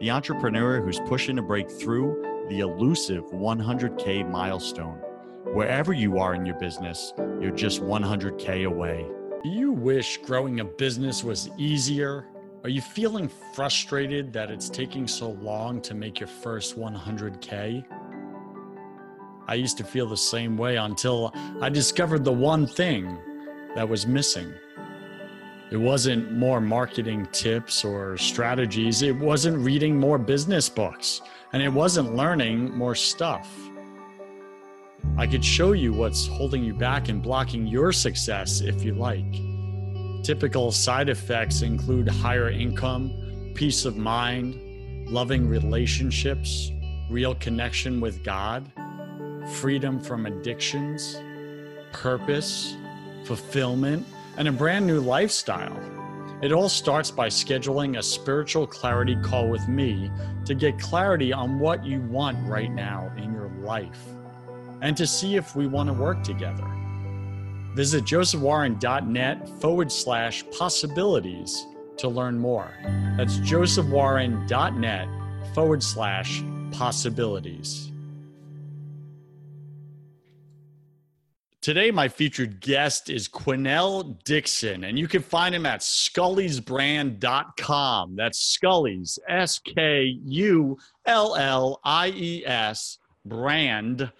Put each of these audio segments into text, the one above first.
the entrepreneur who's pushing to break through the elusive 100K milestone. Wherever you are in your business, you're just 100K away. Do you wish growing a business was easier? Are you feeling frustrated that it's taking so long to make your first 100K? I used to feel the same way until I discovered the one thing that was missing it wasn't more marketing tips or strategies. It wasn't reading more business books. And it wasn't learning more stuff. I could show you what's holding you back and blocking your success if you like. Typical side effects include higher income, peace of mind, loving relationships, real connection with God, freedom from addictions, purpose, fulfillment and a brand new lifestyle. It all starts by scheduling a spiritual clarity call with me to get clarity on what you want right now in your life and to see if we want to work together. Visit josephwarren.net forward slash possibilities to learn more. That's josephwarren.net forward slash possibilities. Today, my featured guest is Quinnell Dixon, and you can find him at skulliesbrand.com. That's Skullies, S K U L L I E S, brand.com.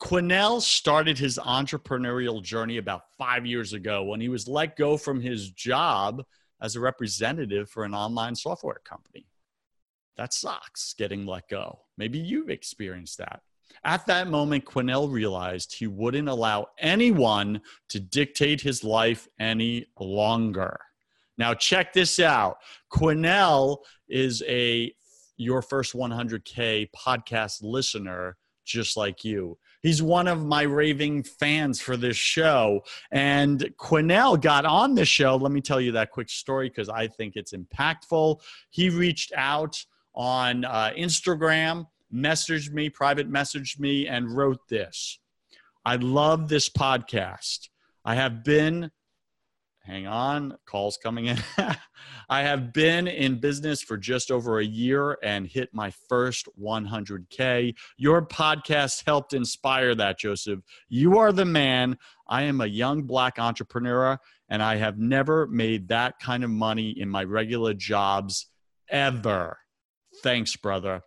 Quinnell started his entrepreneurial journey about five years ago when he was let go from his job as a representative for an online software company. That sucks getting let go. Maybe you've experienced that. At that moment, Quinnell realized he wouldn't allow anyone to dictate his life any longer. Now, check this out. Quinnell is a Your First 100K podcast listener, just like you. He's one of my raving fans for this show. And Quinnell got on the show. Let me tell you that quick story because I think it's impactful. He reached out on uh, Instagram messaged me, private messaged me, and wrote this. I love this podcast. I have been, hang on, calls coming in. I have been in business for just over a year and hit my first 100K. Your podcast helped inspire that, Joseph. You are the man. I am a young black entrepreneur, and I have never made that kind of money in my regular jobs ever. Thanks, brother.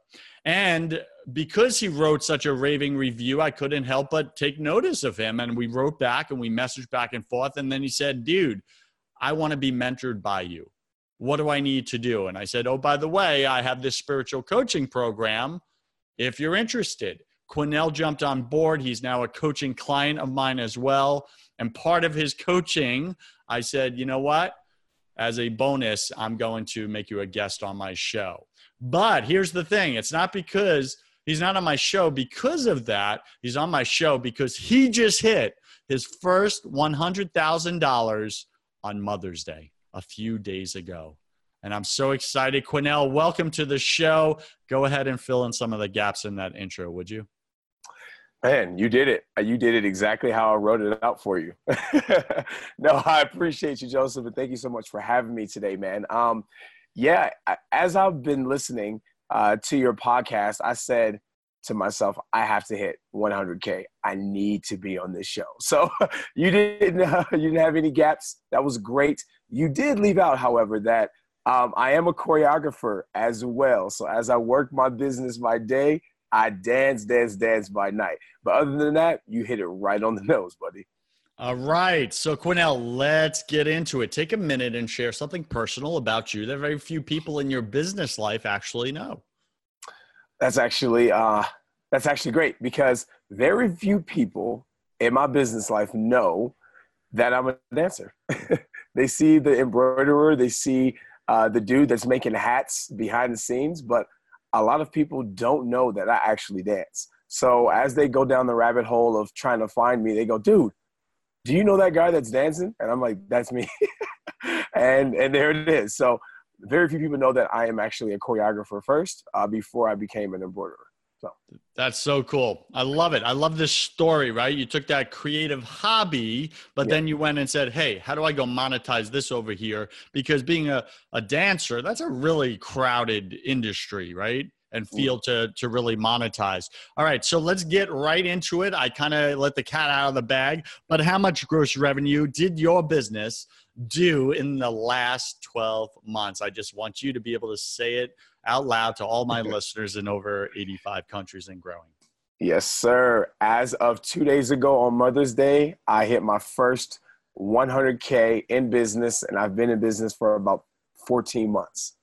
And because he wrote such a raving review, I couldn't help but take notice of him. And we wrote back and we messaged back and forth. And then he said, Dude, I want to be mentored by you. What do I need to do? And I said, Oh, by the way, I have this spiritual coaching program if you're interested. Quinnell jumped on board. He's now a coaching client of mine as well. And part of his coaching, I said, You know what? As a bonus, I'm going to make you a guest on my show. But here's the thing it's not because he's not on my show because of that. He's on my show because he just hit his first $100,000 on Mother's Day a few days ago. And I'm so excited. Quinnell, welcome to the show. Go ahead and fill in some of the gaps in that intro, would you? Man, you did it. You did it exactly how I wrote it out for you. no, I appreciate you, Joseph, and thank you so much for having me today, man. Um, yeah, as I've been listening uh, to your podcast, I said to myself, I have to hit 100K. I need to be on this show. So you didn't uh, you didn't have any gaps. That was great. You did leave out, however, that Um, I am a choreographer as well. So as I work my business my day, I dance, dance, dance by night. But other than that, you hit it right on the nose, buddy. All right. So, Quinnell, let's get into it. Take a minute and share something personal about you that very few people in your business life actually know. That's actually uh, that's actually great because very few people in my business life know that I'm a dancer. they see the embroiderer, they see uh, the dude that's making hats behind the scenes, but a lot of people don't know that I actually dance. So as they go down the rabbit hole of trying to find me, they go, dude, do you know that guy that's dancing? And I'm like, that's me. and and there it is. So very few people know that I am actually a choreographer first uh, before I became an embroiderer. So that's so cool. I love it. I love this story, right? You took that creative hobby, but yeah. then you went and said, Hey, how do I go monetize this over here? Because being a, a dancer, that's a really crowded industry, right? And mm. feel to to really monetize. All right, so let's get right into it. I kind of let the cat out of the bag, but how much gross revenue did your business do in the last 12 months? I just want you to be able to say it out loud to all my listeners in over 85 countries and growing. Yes, sir. As of two days ago on Mother's Day, I hit my first 100K in business, and I've been in business for about 14 months.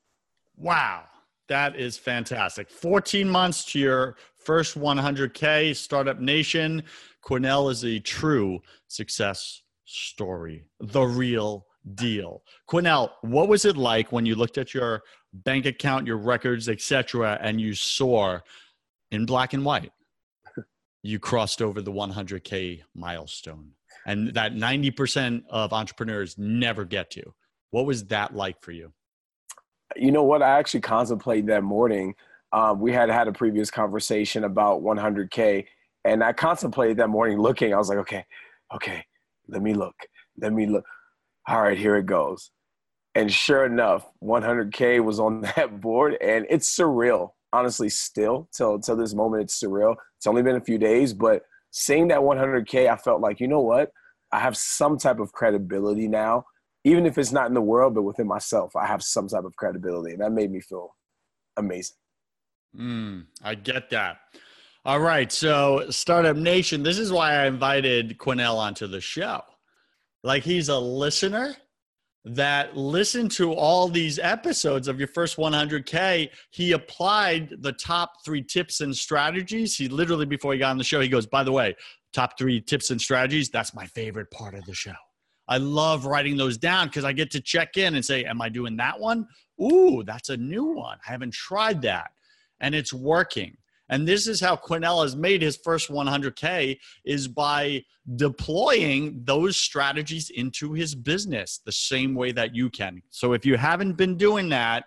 Wow. That is fantastic. 14 months to your first 100K, Startup Nation. Quinnell is a true success story, the real deal. Quinnell, what was it like when you looked at your bank account, your records, etc., and you saw in black and white you crossed over the 100k milestone, and that 90% of entrepreneurs never get to. What was that like for you? You know what? I actually contemplated that morning. Um, we had had a previous conversation about 100k, and I contemplated that morning looking. I was like, okay, okay, let me look, let me look. All right, here it goes. And sure enough, 100K was on that board, and it's surreal. Honestly, still till till this moment, it's surreal. It's only been a few days, but seeing that 100K, I felt like you know what, I have some type of credibility now, even if it's not in the world, but within myself, I have some type of credibility, and that made me feel amazing. Mm, I get that. All right, so Startup Nation, this is why I invited Quinnell onto the show. Like he's a listener that listened to all these episodes of your first 100K. He applied the top three tips and strategies. He literally, before he got on the show, he goes, By the way, top three tips and strategies, that's my favorite part of the show. I love writing those down because I get to check in and say, Am I doing that one? Ooh, that's a new one. I haven't tried that. And it's working. And this is how Quinnell has made his first 100K is by deploying those strategies into his business the same way that you can. So if you haven't been doing that,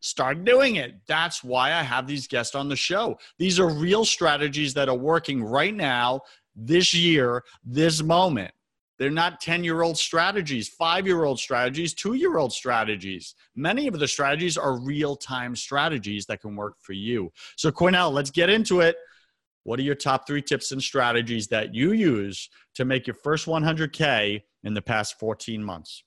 start doing it. That's why I have these guests on the show. These are real strategies that are working right now, this year, this moment. They're not 10 year old strategies, five year old strategies, two year old strategies. Many of the strategies are real time strategies that can work for you. So, Quinnell, let's get into it. What are your top three tips and strategies that you use to make your first 100K in the past 14 months?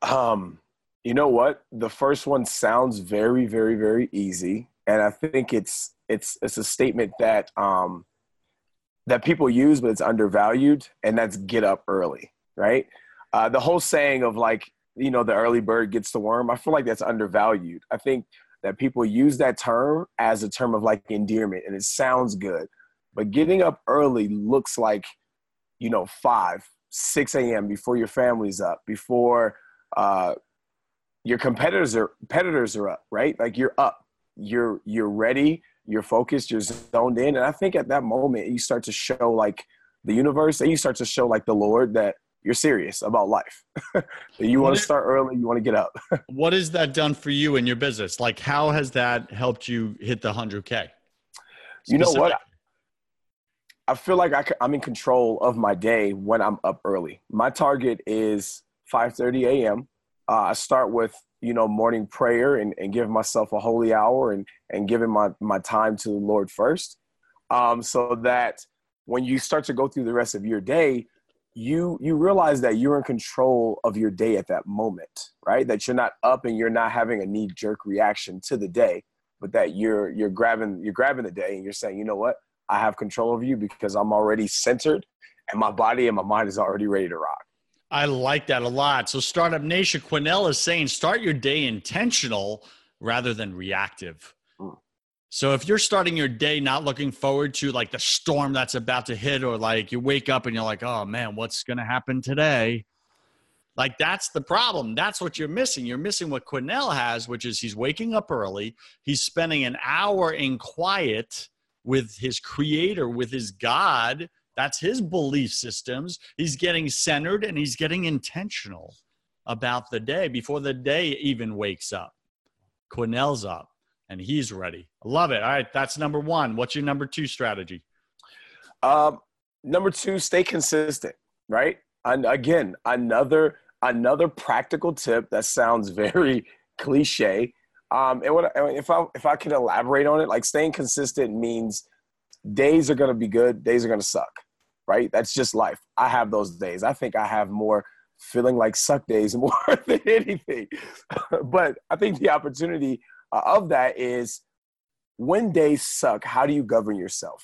Um, you know what? The first one sounds very, very, very easy. And I think it's it's it's a statement that um, that people use, but it's undervalued, and that's get up early, right? Uh, the whole saying of like, you know, the early bird gets the worm, I feel like that's undervalued. I think that people use that term as a term of like endearment, and it sounds good. But getting up early looks like, you know, 5, 6 a.m. before your family's up, before uh, your competitors are competitors are up, right? Like you're up, you're you're ready, you're focused, you're zoned in. And I think at that moment, you start to show like the universe and you start to show like the Lord that you're serious about life. you want to start early, you want to get up. what has that done for you in your business? Like, how has that helped you hit the 100K? You know what? I feel like I, am in control of my day when I'm up early. My target is 5:30 a.m. Uh, I start with you know morning prayer and, and giving myself a holy hour and and giving my my time to the lord first. Um, so that when you start to go through the rest of your day you you realize that you're in control of your day at that moment right? That you're not up and you're not having a knee jerk reaction to the day but that you're you're grabbing you're grabbing the day and you're saying you know what? I have control of you because i'm already centered and my body and my mind is already ready to rock i like that a lot so startup nation quinnell is saying start your day intentional rather than reactive hmm. so if you're starting your day not looking forward to like the storm that's about to hit, or like you wake up and you're like, oh man, what's going to happen today? Like that's the problem. That's what you're missing. You're missing what Quinnell has, which is he's waking up early. He's spending an hour in quiet with his creator, with his God. That's his belief systems. He's getting centered and he's getting intentional about the day before the day even wakes up. Quinnell's up and he's ready. I love it. All right, that's number one. What's your number two strategy? Um, number two, stay consistent. Right. And again, another another practical tip that sounds very cliche. Um, and what if I if I can elaborate on it, like staying consistent means days are going to be good, days are going to suck. Right. That's just life. I have those days. I think I have more feeling like suck days more than anything. but I think the opportunity uh, of that is when days suck, how do you govern yourself?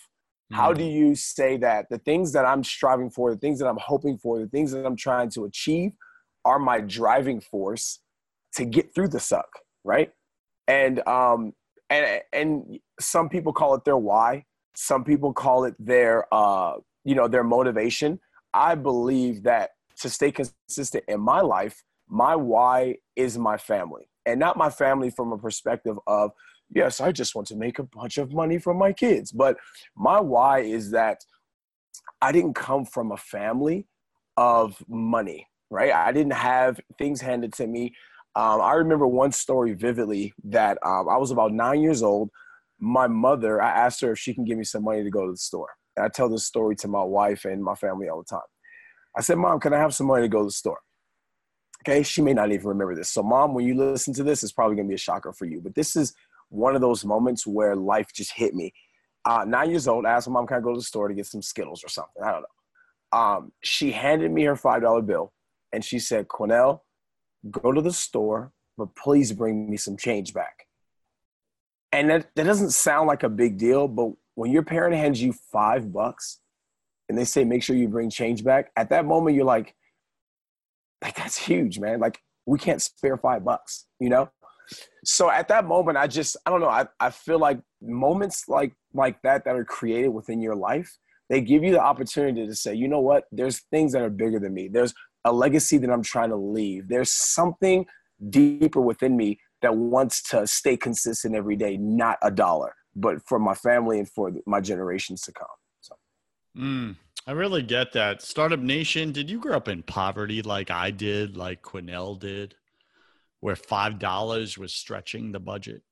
How do mm. you say that the things that I'm striving for, the things that I'm hoping for, the things that I'm trying to achieve are my driving force to get through the suck, right? And um and and some people call it their why, some people call it their uh you know their motivation. I believe that to stay consistent in my life, my why is my family and not my family from a perspective of yes i just want to make a bunch of money from my kids but my why is that i didn't come from a family of money right? I didn't have things handed to me. Um, i remember one story vividly that um, i was about nine years old my mother i asked her if she can give me some money to go to the store and i tell this story to my wife and my family all the time i said mom can i have some money to go to the store Okay, she may not even remember this. So, mom, when you listen to this, it's probably gonna be a shocker for you. But this is one of those moments where life just hit me. Uh, nine years old, I asked my mom, can I go to the store to get some Skittles or something? I don't know. Um, she handed me her $5 bill and she said, Quinnell, go to the store, but please bring me some change back. And that, that doesn't sound like a big deal, but when your parent hands you five bucks and they say, make sure you bring change back, at that moment, you're like, like that's huge, man. Like we can't spare five bucks, you know? So at that moment, I just I don't know. I, I feel like moments like like that that are created within your life, they give you the opportunity to say, you know what, there's things that are bigger than me. There's a legacy that I'm trying to leave. There's something deeper within me that wants to stay consistent every day, not a dollar, but for my family and for my generations to come. So. Mm. I really get that. Startup Nation, did you grow up in poverty like I did, like Quinnell did, where $5 was stretching the budget?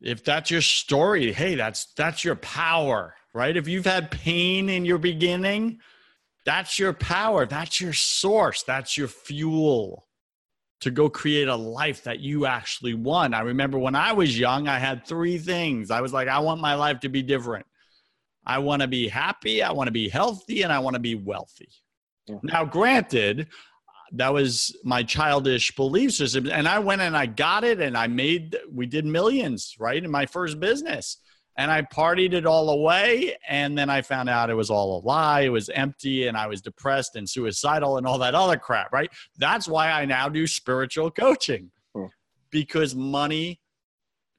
If that's your story, hey, that's that's your power, right? If you've had pain in your beginning, that's your power, that's your source, that's your fuel to go create a life that you actually want. I remember when I was young, I had three things. I was like, I want my life to be different. I want to be happy, I want to be healthy, and I want to be wealthy. Yeah. Now, granted, that was my childish belief system. And I went and I got it and I made, we did millions, right, in my first business. And I partied it all away. And then I found out it was all a lie. It was empty and I was depressed and suicidal and all that other crap, right? That's why I now do spiritual coaching hmm. because money,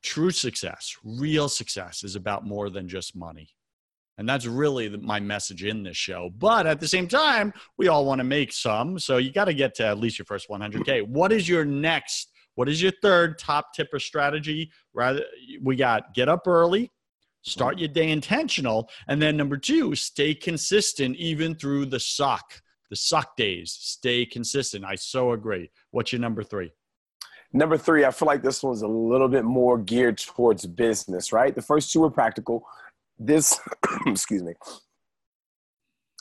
true success, real success is about more than just money. And that's really my message in this show. But at the same time, we all want to make some. So you got to get to at least your first 100K. What is your next? What is your third top tip or strategy? Rather, we got get up early, start your day intentional. And then number two, stay consistent even through the suck, the suck days. Stay consistent. I so agree. What's your number three? Number three, I feel like this one's a little bit more geared towards business, right? The first two were practical this excuse me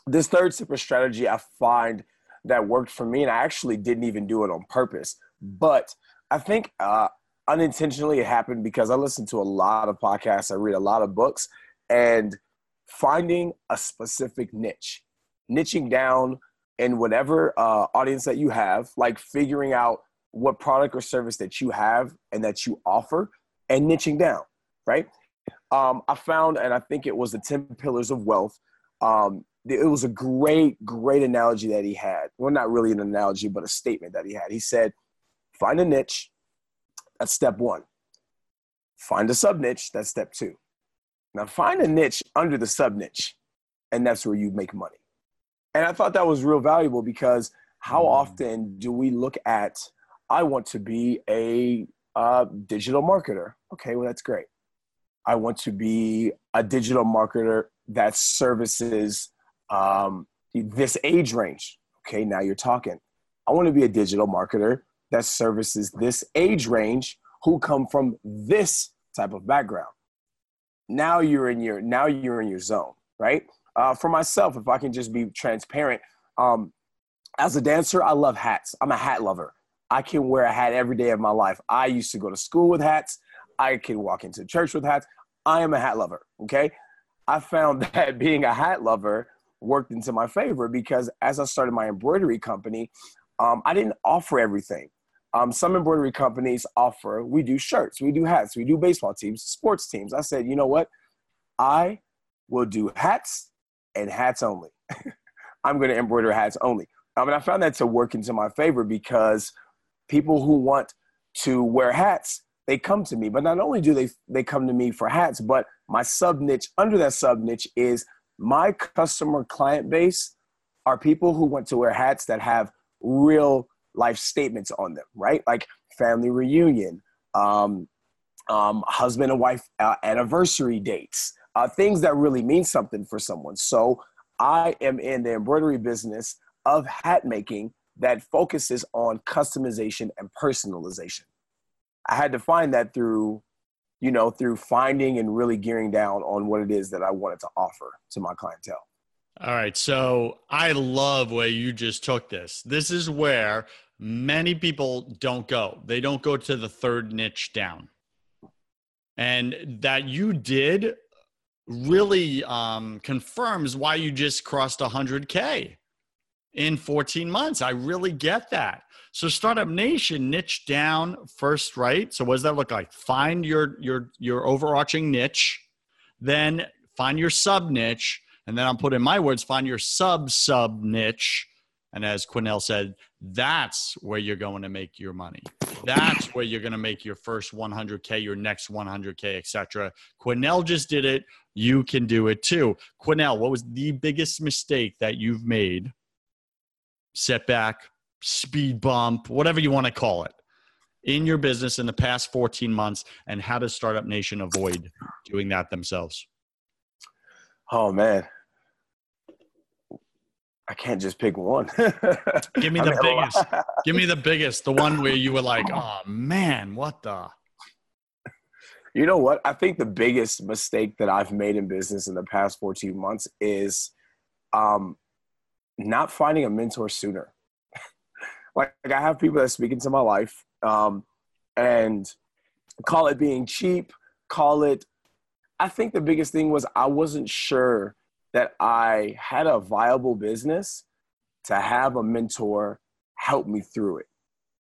this third super strategy i find that worked for me and i actually didn't even do it on purpose but i think uh, unintentionally it happened because i listen to a lot of podcasts i read a lot of books and finding a specific niche niching down in whatever uh, audience that you have, like figuring out what product or service that you have and that you offer and niching down, right? Um, I found, and I think it was the 10 pillars of wealth. Um, it was a great, great analogy that he had. Well, not really an analogy, but a statement that he had. He said, find a niche. That's step one. Find a sub niche. That's step two. Now find a niche under the sub niche, and that's where you make money. And I thought that was real valuable because how mm. often do we look at, I want to be a uh, digital marketer? Okay, well, that's great. I want to be a digital marketer that services um, this age range. Okay, now you're talking. I want to be a digital marketer that services this age range who come from this type of background. Now you're in your now you're in your zone, right? Uh, for myself, if I can just be transparent, um, as a dancer, I love hats. I'm a hat lover. I can wear a hat every day of my life. I used to go to school with hats. I can walk into church with hats. I am a hat lover. Okay. I found that being a hat lover worked into my favor because as I started my embroidery company, um, I didn't offer everything. Um, some embroidery companies offer, we do shirts, we do hats, we do baseball teams, sports teams. I said, you know what? I will do hats and hats only. I'm going to embroider hats only. I mean, I found that to work into my favor because people who want to wear hats, they come to me. But not only do they they come to me for hats, but my sub niche under that sub niche is my customer client base are people who want to wear hats that have real life statements on them, right? Like family reunion, um, um, husband and wife uh, anniversary dates, uh, things that really mean something for someone. So I am in the embroidery business of hat making that focuses on customization and personalization. I had to find that through you know, through finding and really gearing down on what it is that I wanted to offer to my clientele. All right. So I love where you just took this. This is where many people don't go, they don't go to the third niche down. And that you did really um, confirms why you just crossed 100K in 14 months. I really get that. So Startup Nation niche down first, right? So what does that look like? Find your your your overarching niche, then find your sub niche, and then I'm putting my words, find your sub sub niche. And as Quinnell said, that's where you're going to make your money. That's where you're going to make your first 100K, your next 100K, etc. Quinnell just did it. You can do it too. Quinnell, what was the biggest mistake that you've made? Setback, speed bump, whatever you want to call it, in your business in the past 14 months, and how does Startup Nation avoid doing that themselves? Oh, man. I can't just pick one. Give me the biggest. Give me the biggest. The one where you were like, oh, man, what the. You know what? I think the biggest mistake that I've made in business in the past 14 months is um, not finding a mentor sooner like, like I have people that speak into my life, um, and call it being cheap, call it. I think the biggest thing was I wasn't sure that I had a viable business to have a mentor help me through it.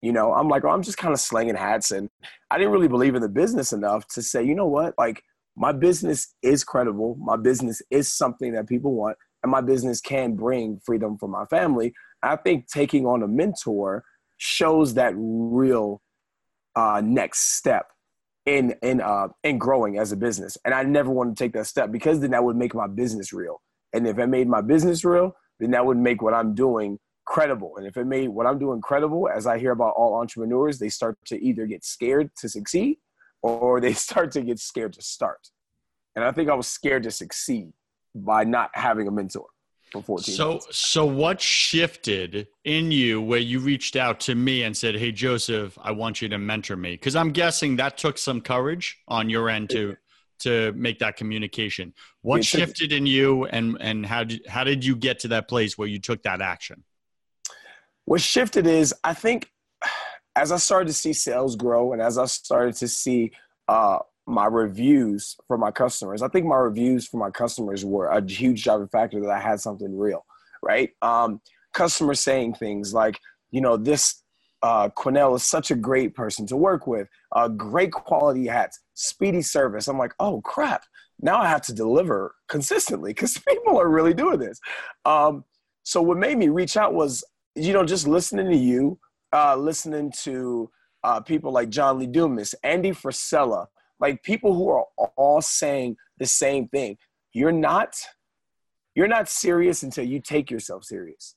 You know, I'm like, oh, I'm just kind of slinging hats, and I didn't really believe in the business enough to say, you know what, like my business is credible, my business is something that people want, and my business can bring freedom for my family. I think taking on a mentor shows that real uh, next step in in uh, in growing as a business. And I never want to take that step because then that would make my business real. And if it made my business real, then that would make what I'm doing credible. And if it made what I'm doing credible, as I hear about all entrepreneurs, they start to either get scared to succeed or they start to get scared to start. And I think I was scared to succeed by not having a mentor for 14 so months. so what shifted in you where you reached out to me and said hey joseph i want you to mentor me because i'm guessing that took some courage on your end to to make that communication. What shifted in you and and how did how did you get to that place where you took that action? What shifted is i think as i started to see sales grow and as i started to see uh, my reviews for my customers. I think my reviews for my customers were a huge driving factor that I had something real. right? Um, customers saying things like, you know, this uh, Quinnell is such a great person to work with, uh, great quality hats, speedy service. I'm like, oh crap, now I have to deliver consistently because people are really doing this. Um, so what made me reach out was, you know, just listening to you, uh, listening to uh, people like John Lee Dumas, Andy Frisella, like people who are all saying the same thing. You're not, you're not serious until you take yourself serious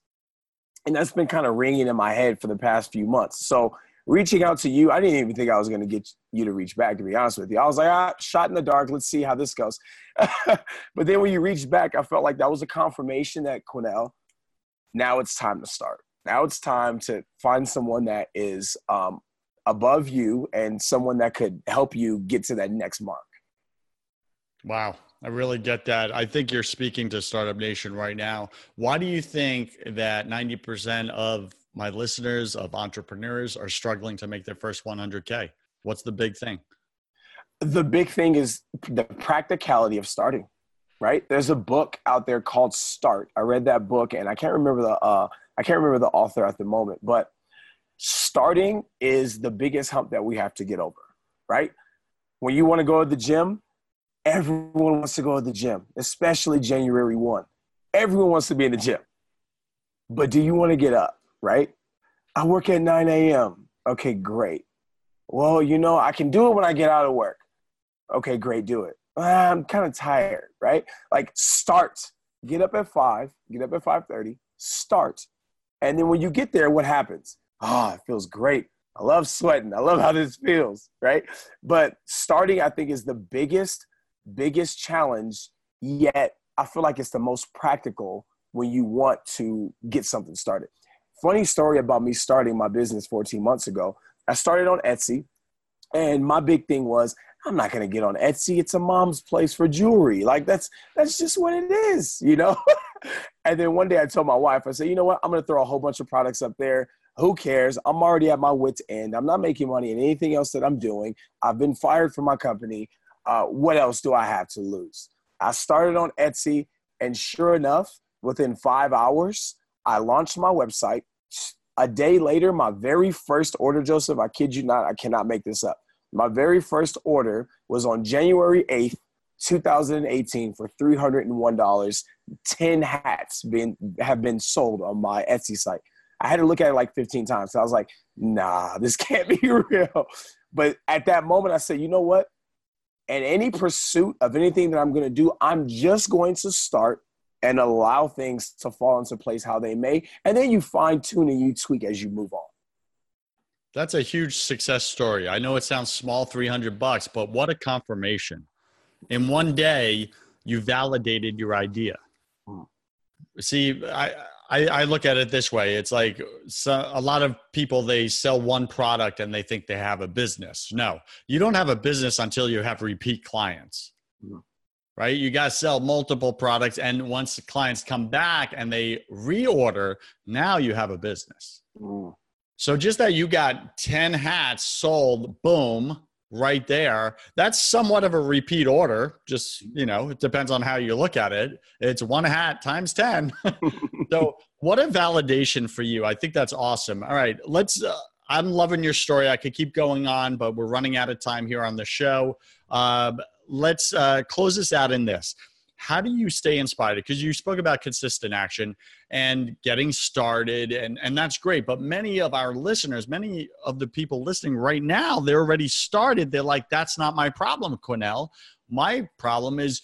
and that's been kind of ringing in my head for the past few months. So reaching out to you, I didn't even think I was going to get you to reach back. To be honest with you, I was like, ah, shot in the dark. Let's see how this goes. but then when you reached back, I felt like that was a confirmation that Quinnell. Now it's time to start. Now it's time to find someone that is um, above you and someone that could help you get to that next mark. Wow. I really get that. I think you're speaking to Startup Nation right now. Why do you think that 90% of my listeners, of entrepreneurs, are struggling to make their first 100K? What's the big thing? The big thing is the practicality of starting, right? There's a book out there called Start. I read that book and I can't remember the, uh, I can't remember the author at the moment, but starting is the biggest hump that we have to get over, right? When you want to go to the gym, everyone wants to go to the gym, especially January 1. Everyone wants to be in the gym. But do you want to get up, right? I work at 9 a.m. Okay, great. Well, you know, I can do it when I get out of work. Okay, great, do it. I'm kind of tired, right? Like start. Get up at 5, get up at 5:30, start. And then when you get there, what happens? Ah, oh, it feels great. I love sweating. I love how this feels, right? But starting, I think, is the biggest biggest challenge, yet I feel like it's the most practical when you want to get something started. Funny story about me starting my business 14 months ago. I started on Etsy, and my big thing was I'm not gonna get on Etsy. It's a mom's place for jewelry. Like that's that's just what it is, you know. and then one day I told my wife, I said, you know what? I'm gonna throw a whole bunch of products up there. Who cares? I'm already at my wits' end. I'm not making money in anything else that I'm doing. I've been fired from my company uh, what else do I have to lose? I started on Etsy, and sure enough, within five hours, I launched my website. A day later, my very first order, Joseph, I kid you not, I cannot make this up. My very first order was on January 8th, 2018 for $301. 10 hats been, have been sold on my Etsy site. I had to look at it like 15 times. So I was like, nah, this can't be real. But at that moment, I said, you know what? and any pursuit of anything that I'm going to do, I'm just going to start and allow things to fall into place how they may. And then you fine tune and you tweak as you move on. That's a huge success story. I know it sounds small, 300 bucks, but what a confirmation. In one day, you validated your idea. Hmm. See, I, I, I, look at it this way. It's like so, a lot of people they sell one product and they think they have a business. No, you don't have a business until you have repeat clients. Mm-hmm. Right? You got to sell multiple products and once the clients come back and they reorder, now you have a business. Mm. So just that you got 10 hats sold, boom, right there. That's somewhat of a repeat order just you know it depends on how you look at it. It's one hat times 10 so what a validation for you. I think that's awesome. All right let's uh, i'm loving your story. I could keep going on but we're running out of time here on the show. Uh, let's uh, close this out in this how do you stay inspired? Because you spoke about consistent action and getting started and and that's great but many of our listeners many of the people listening right now they're already started. They're like that's not my problem quinnell my problem is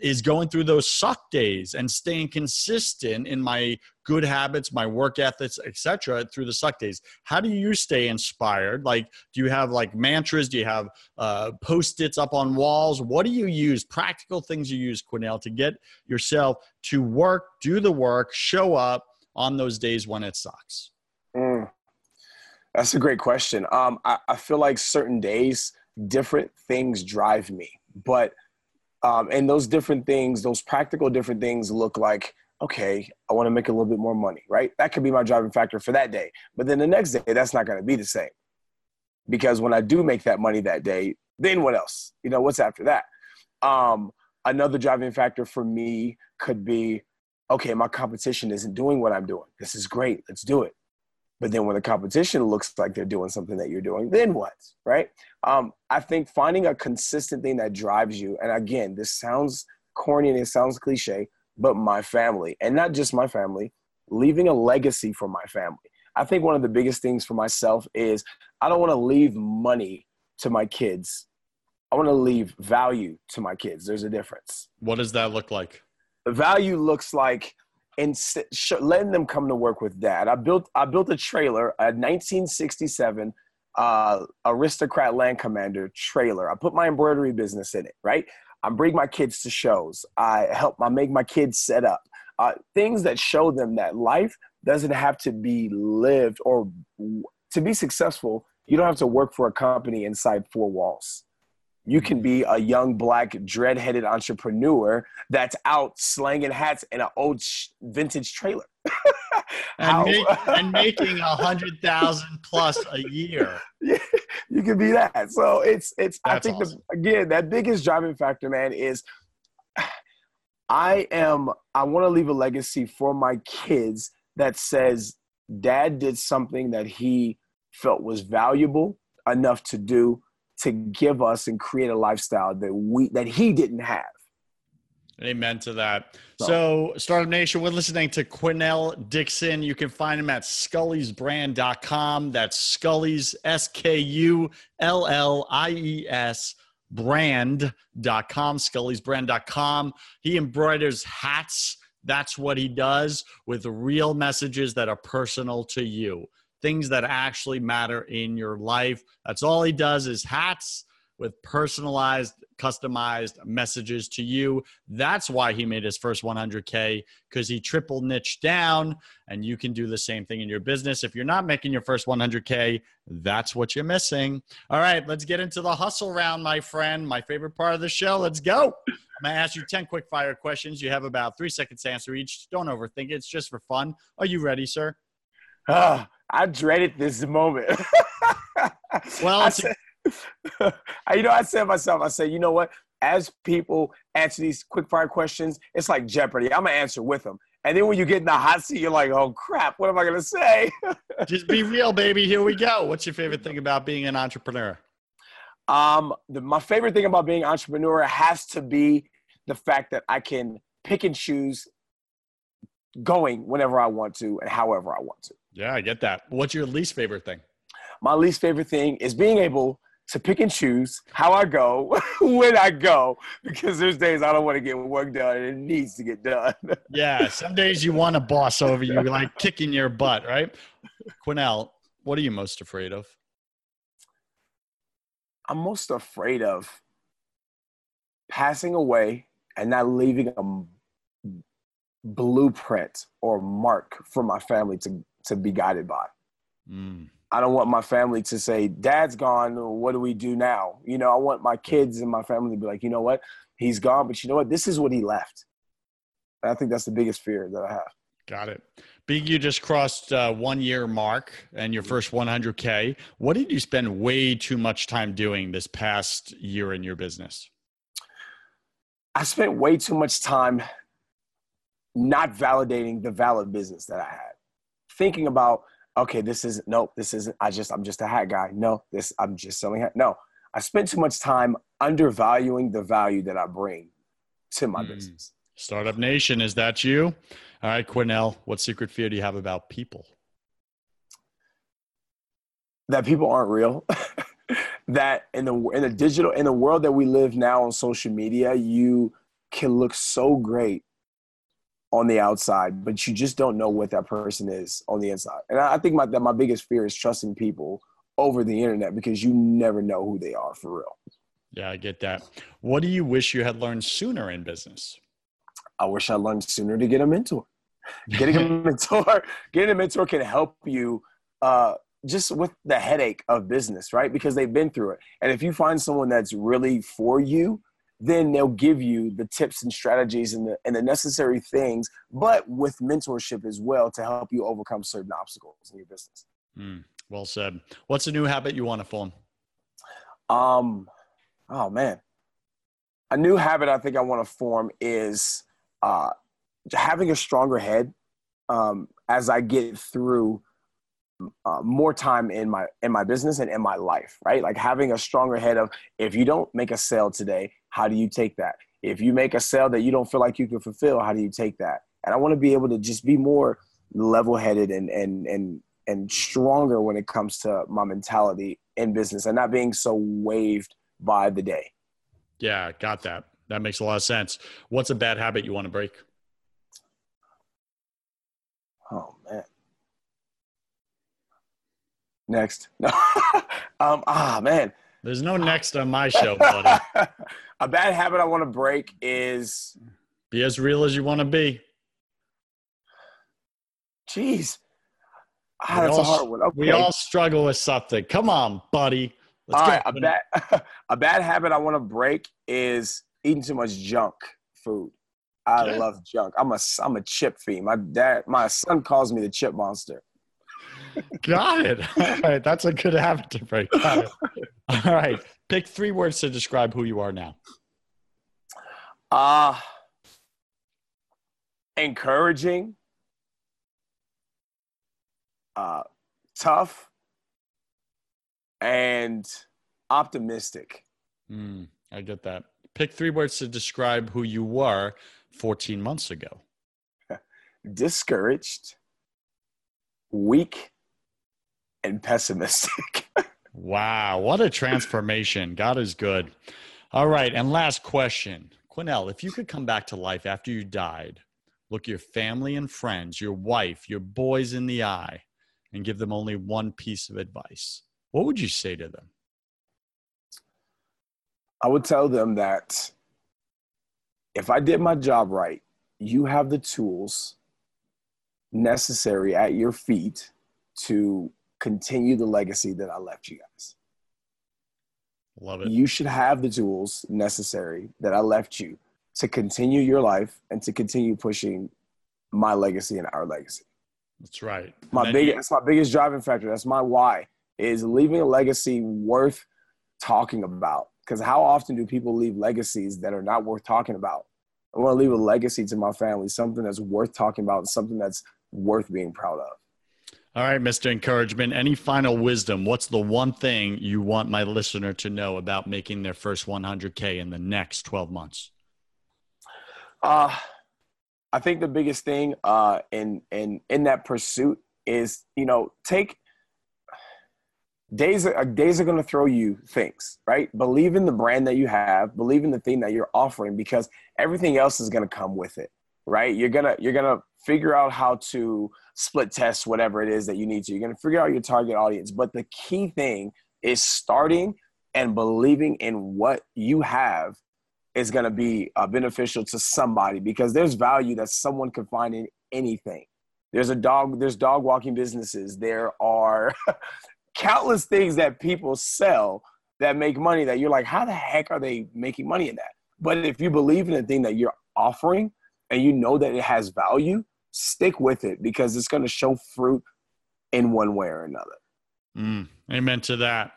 is going through those suck days and staying consistent in my good habits my work ethics etc through the suck days. How do you stay inspired? Like do you have like mantras? Do you have uh, post-its up on walls? What do you use practical things you use quinnell to get yourself to work do the work show up on those days when it sucks? Mm, that's a great question. Um, I, I feel like certain days different things drive me but um, and those different things, those practical different things look like, okay, I want to make a little bit more money, right? That could be my driving factor for that day. But then the next day, that's not going to be the same. Because when I do make that money that day, then what else? You know, what's after that? Um, another driving factor for me could be okay, my competition isn't doing what I'm doing. This is great. Let's do it. But then when the competition looks like they're doing something that you're doing, then what? Right? Um, I think finding a consistent thing that drives you, and again, this sounds corny and it sounds cliche, but my family, and not just my family, leaving a legacy for my family. I think one of the biggest things for myself is I don't want to leave money to my kids. I want to leave value to my kids. There's a difference. What does that look like? The value looks like in letting them come to work with dad. I built I built a trailer, a 1967 uh, aristocrat land commander trailer. I put my embroidery business in it, right? I bring my kids to shows. I help I make my kids set up. Uh, things that show them that life doesn't have to be lived or to be successful, you don't have to work for a company inside four walls. You can be a young black dread-headed entrepreneur that's out slanging hats in an old vintage trailer. and, make, and, making a hundred thousand plus a year. Yeah, you can be that. So it's it's. That's I think awesome. the, again that biggest driving factor, man, is I am. I want to leave a legacy for my kids that says dad did something that he felt was valuable enough to do to give us and create a lifestyle that we that he didn't have. Amen to that. So, so Startup Nation, we're listening to Quinnell Dixon. You can find him at skulliesbrand.com. That's Skullies, S K U L L I E S brand.com, skulliesbrand.com. He embroiders hats that's what he does with real messages that are personal to you, things that actually matter in your life. That's all he does is hats with personalized, customized messages to you. That's why he made his first 100K because he triple niche down, and you can do the same thing in your business. If you're not making your first 100K, that's what you're missing. All right, let's get into the hustle round, my friend. My favorite part of the show. Let's go. I'm going to ask you 10 quick fire questions. You have about three seconds to answer each. Don't overthink it. It's just for fun. Are you ready, sir? Uh, I dreaded this moment. well, I you know, I said to myself, I said, you know what? As people answer these quick fire questions, it's like Jeopardy. I'm to answer with them. And then when you get in the hot seat, you're like, oh crap, what am I to say? just be real, baby. Here we go. What's your favorite thing about being an entrepreneur? Um, the, my favorite thing about being an entrepreneur has to be the fact that I can pick and choose going whenever I want to and however I want to. Yeah, I get that. What's your least favorite thing? My least favorite thing is being able to pick and choose how I go, when I go, because there's days I don't want to get work done and it needs to get done. yeah, some days you want a boss over you, like kicking your butt, right? Quinnell, what are you most afraid of? I'm most afraid of passing away and not leaving a blueprint or mark for my family to, to be guided by. Mm. I don't want my family to say, Dad's gone. What do we do now? You know, I want my kids and my family to be like, you know what? He's gone, but you know what? This is what he left. And I think that's the biggest fear that I have. Got it. Being you just crossed uh, one year mark and your first 100K, what did you spend way too much time doing this past year in your business? I spent way too much time not validating the valid business that I had. Thinking about, okay, this isn't, nope, this isn't, I just, I'm just a hat guy. No, this, I'm just selling hat. No, I spent too much time undervaluing the value that I bring to my mm. business. Startup Nation, is that you? All right, Quinnell, what secret fear do you have about people? That people aren't real. that in the in the digital in the world that we live now on social media, you can look so great on the outside, but you just don't know what that person is on the inside. And I, think my that my biggest fear is trusting people over the internet because you never know who they are for real. Yeah, I get that. What do you wish you had learned sooner in business? I wish I learned sooner to get a mentor. Getting a mentor, getting a mentor can help you uh, just with the headache of business, right? Because they've been through it. And if you find someone that's really for you, then they'll give you the tips and strategies and the, and the necessary things, but with mentorship as well to help you overcome certain obstacles in your business. Mm, well said. What's a new habit you want to form? Um, oh man, a new habit I think I want to form is uh, having a stronger head um, as I get through uh, more time in my in my business and in my life, right? Like having a stronger head of if you don't make a sale today, how do you take that? If you make a sale that you don't feel like you can fulfill, how do you take that? And I want to be able to just be more level-headed and and and and stronger when it comes to my mentality in business and not being so waved by the day. Yeah, got that. That makes a lot of sense. What's a bad habit you want to break? Oh man. Next. No. um, ah man. There's no next on my show, buddy. a bad habit I want to break is be as real as you want to be. Jeez. Ah, that's all, a hard one. Okay. We all struggle with something. Come on, buddy. Let's all right, a bad a bad habit I want to break is eating too much junk food. I yeah. love junk. I'm a I'm a chip fiend. My dad, my son calls me the chip monster. Got it. All right, that's a good habit to break. All right, pick three words to describe who you are now. Uh encouraging, uh, tough, and optimistic. Mm, I get that. Pick three words to describe who you were 14 months ago. Discouraged, weak, and pessimistic. wow, what a transformation. God is good. All right, and last question. Quinnell, if you could come back to life after you died, look your family and friends, your wife, your boys in the eye, and give them only one piece of advice, what would you say to them? I would tell them that if I did my job right, you have the tools necessary at your feet to continue the legacy that I left you guys. Love it. You should have the tools necessary that I left you to continue your life and to continue pushing my legacy and our legacy. That's right. My biggest, you- that's my biggest driving factor. That's my why is leaving a legacy worth talking about. Because how often do people leave legacies that are not worth talking about? I want to leave a legacy to my family, something that's worth talking about, something that's worth being proud of. All right, Mr. Encouragement, any final wisdom? What's the one thing you want my listener to know about making their first 100K in the next 12 months? Uh, I think the biggest thing uh, in, in, in that pursuit is, you know, take days are, days are going to throw you things, right? Believe in the brand that you have, believe in the thing that you're offering because everything else is going to come with it, right? You're going to, you're going to figure out how to split test whatever it is that you need to. You're going to figure out your target audience. But the key thing is starting and believing in what you have is going to be uh, beneficial to somebody because there's value that someone can find in anything. There's a dog, there's dog walking businesses. There are countless things that people sell that make money that you're like, how the heck are they making money in that? But if you believe in the thing that you're offering and you know that it has value, stick with it because it's going to show fruit in one way or another. Mm, amen to that.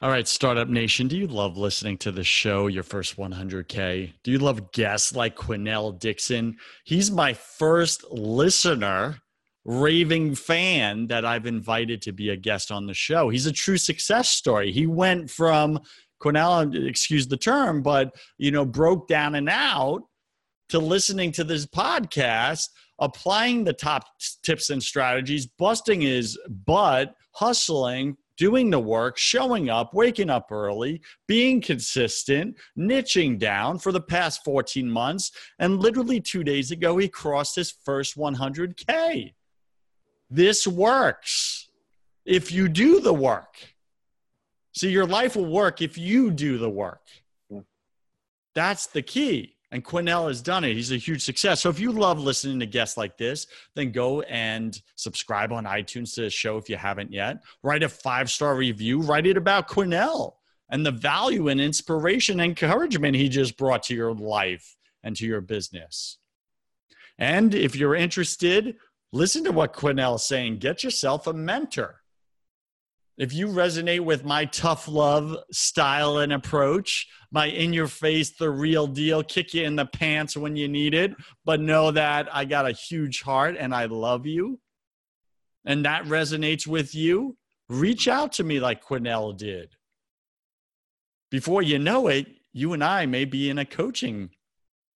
All right, Startup Nation, do you love listening to the show, Your First 100K? Do you love guests like Quinnell Dixon? He's my first listener, raving fan that I've invited to be a guest on the show. He's a true success story. He went from Quinnell, excuse the term, but, you know, broke down and out to listening to this podcast applying the top tips and strategies, busting his butt, hustling, doing the work, showing up, waking up early, being consistent, niching down for the past 14 months. And literally two days ago, he crossed his first 100K. This works if you do the work. See, your life will work if you do the work. That's the key. And Quinnell has done it. He's a huge success. So if you love listening to guests like this, then go and subscribe on iTunes to the show if you haven't yet. Write a five star review. Write it about Quinnell and the value and inspiration and encouragement he just brought to your life and to your business. And if you're interested, listen to what Quinnell is saying. Get yourself a mentor. If you resonate with my tough love style and approach, my in your face, the real deal, kick you in the pants when you need it, but know that I got a huge heart and I love you, and that resonates with you, reach out to me like Quinnell did. Before you know it, you and I may be in a coaching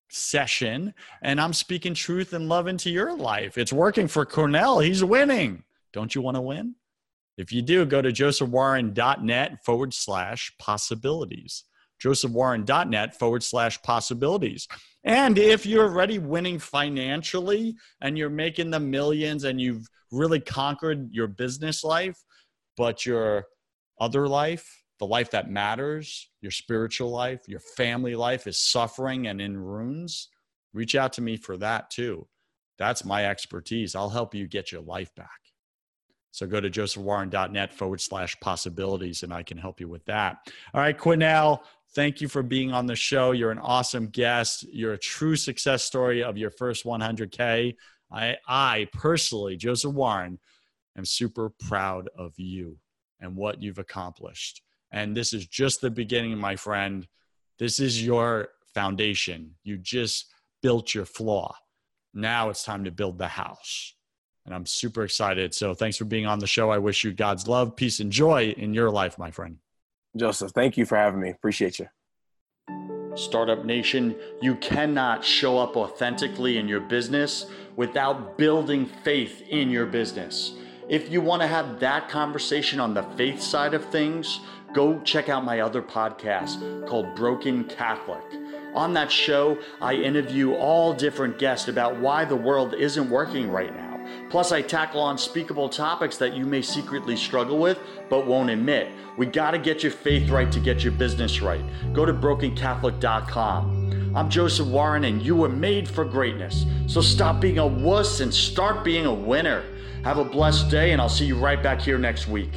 session and I'm speaking truth and love into your life. It's working for Quinnell. He's winning. Don't you want to win? If you do, go to josephwarren.net forward slash possibilities. josephwarren.net forward slash possibilities. And if you're already winning financially and you're making the millions and you've really conquered your business life, but your other life, the life that matters, your spiritual life, your family life is suffering and in ruins, reach out to me for that too. That's my expertise. I'll help you get your life back. So go to josephwarren.net forward slash possibilities and I can help you with that. All right, Quinnell, thank you for being on the show. You're an awesome guest. You're a true success story of your first 100K. I, I personally, Joseph Warren, am super proud of you and what you've accomplished. And this is just the beginning, my friend. This is your foundation. You just built your flaw. Now it's time to build the house. And I'm super excited. So thanks for being on the show. I wish you God's love, peace, and joy in your life, my friend. Joseph, thank you for having me. Appreciate you. Startup Nation, you cannot show up authentically in your business without building faith in your business. If you want to have that conversation on the faith side of things, go check out my other podcast called Broken Catholic. On that show, I interview all different guests about why the world isn't working right now. Plus, I tackle unspeakable topics that you may secretly struggle with but won't admit. We got to get your faith right to get your business right. Go to brokencatholic.com. I'm Joseph Warren, and you were made for greatness. So stop being a wuss and start being a winner. Have a blessed day, and I'll see you right back here next week.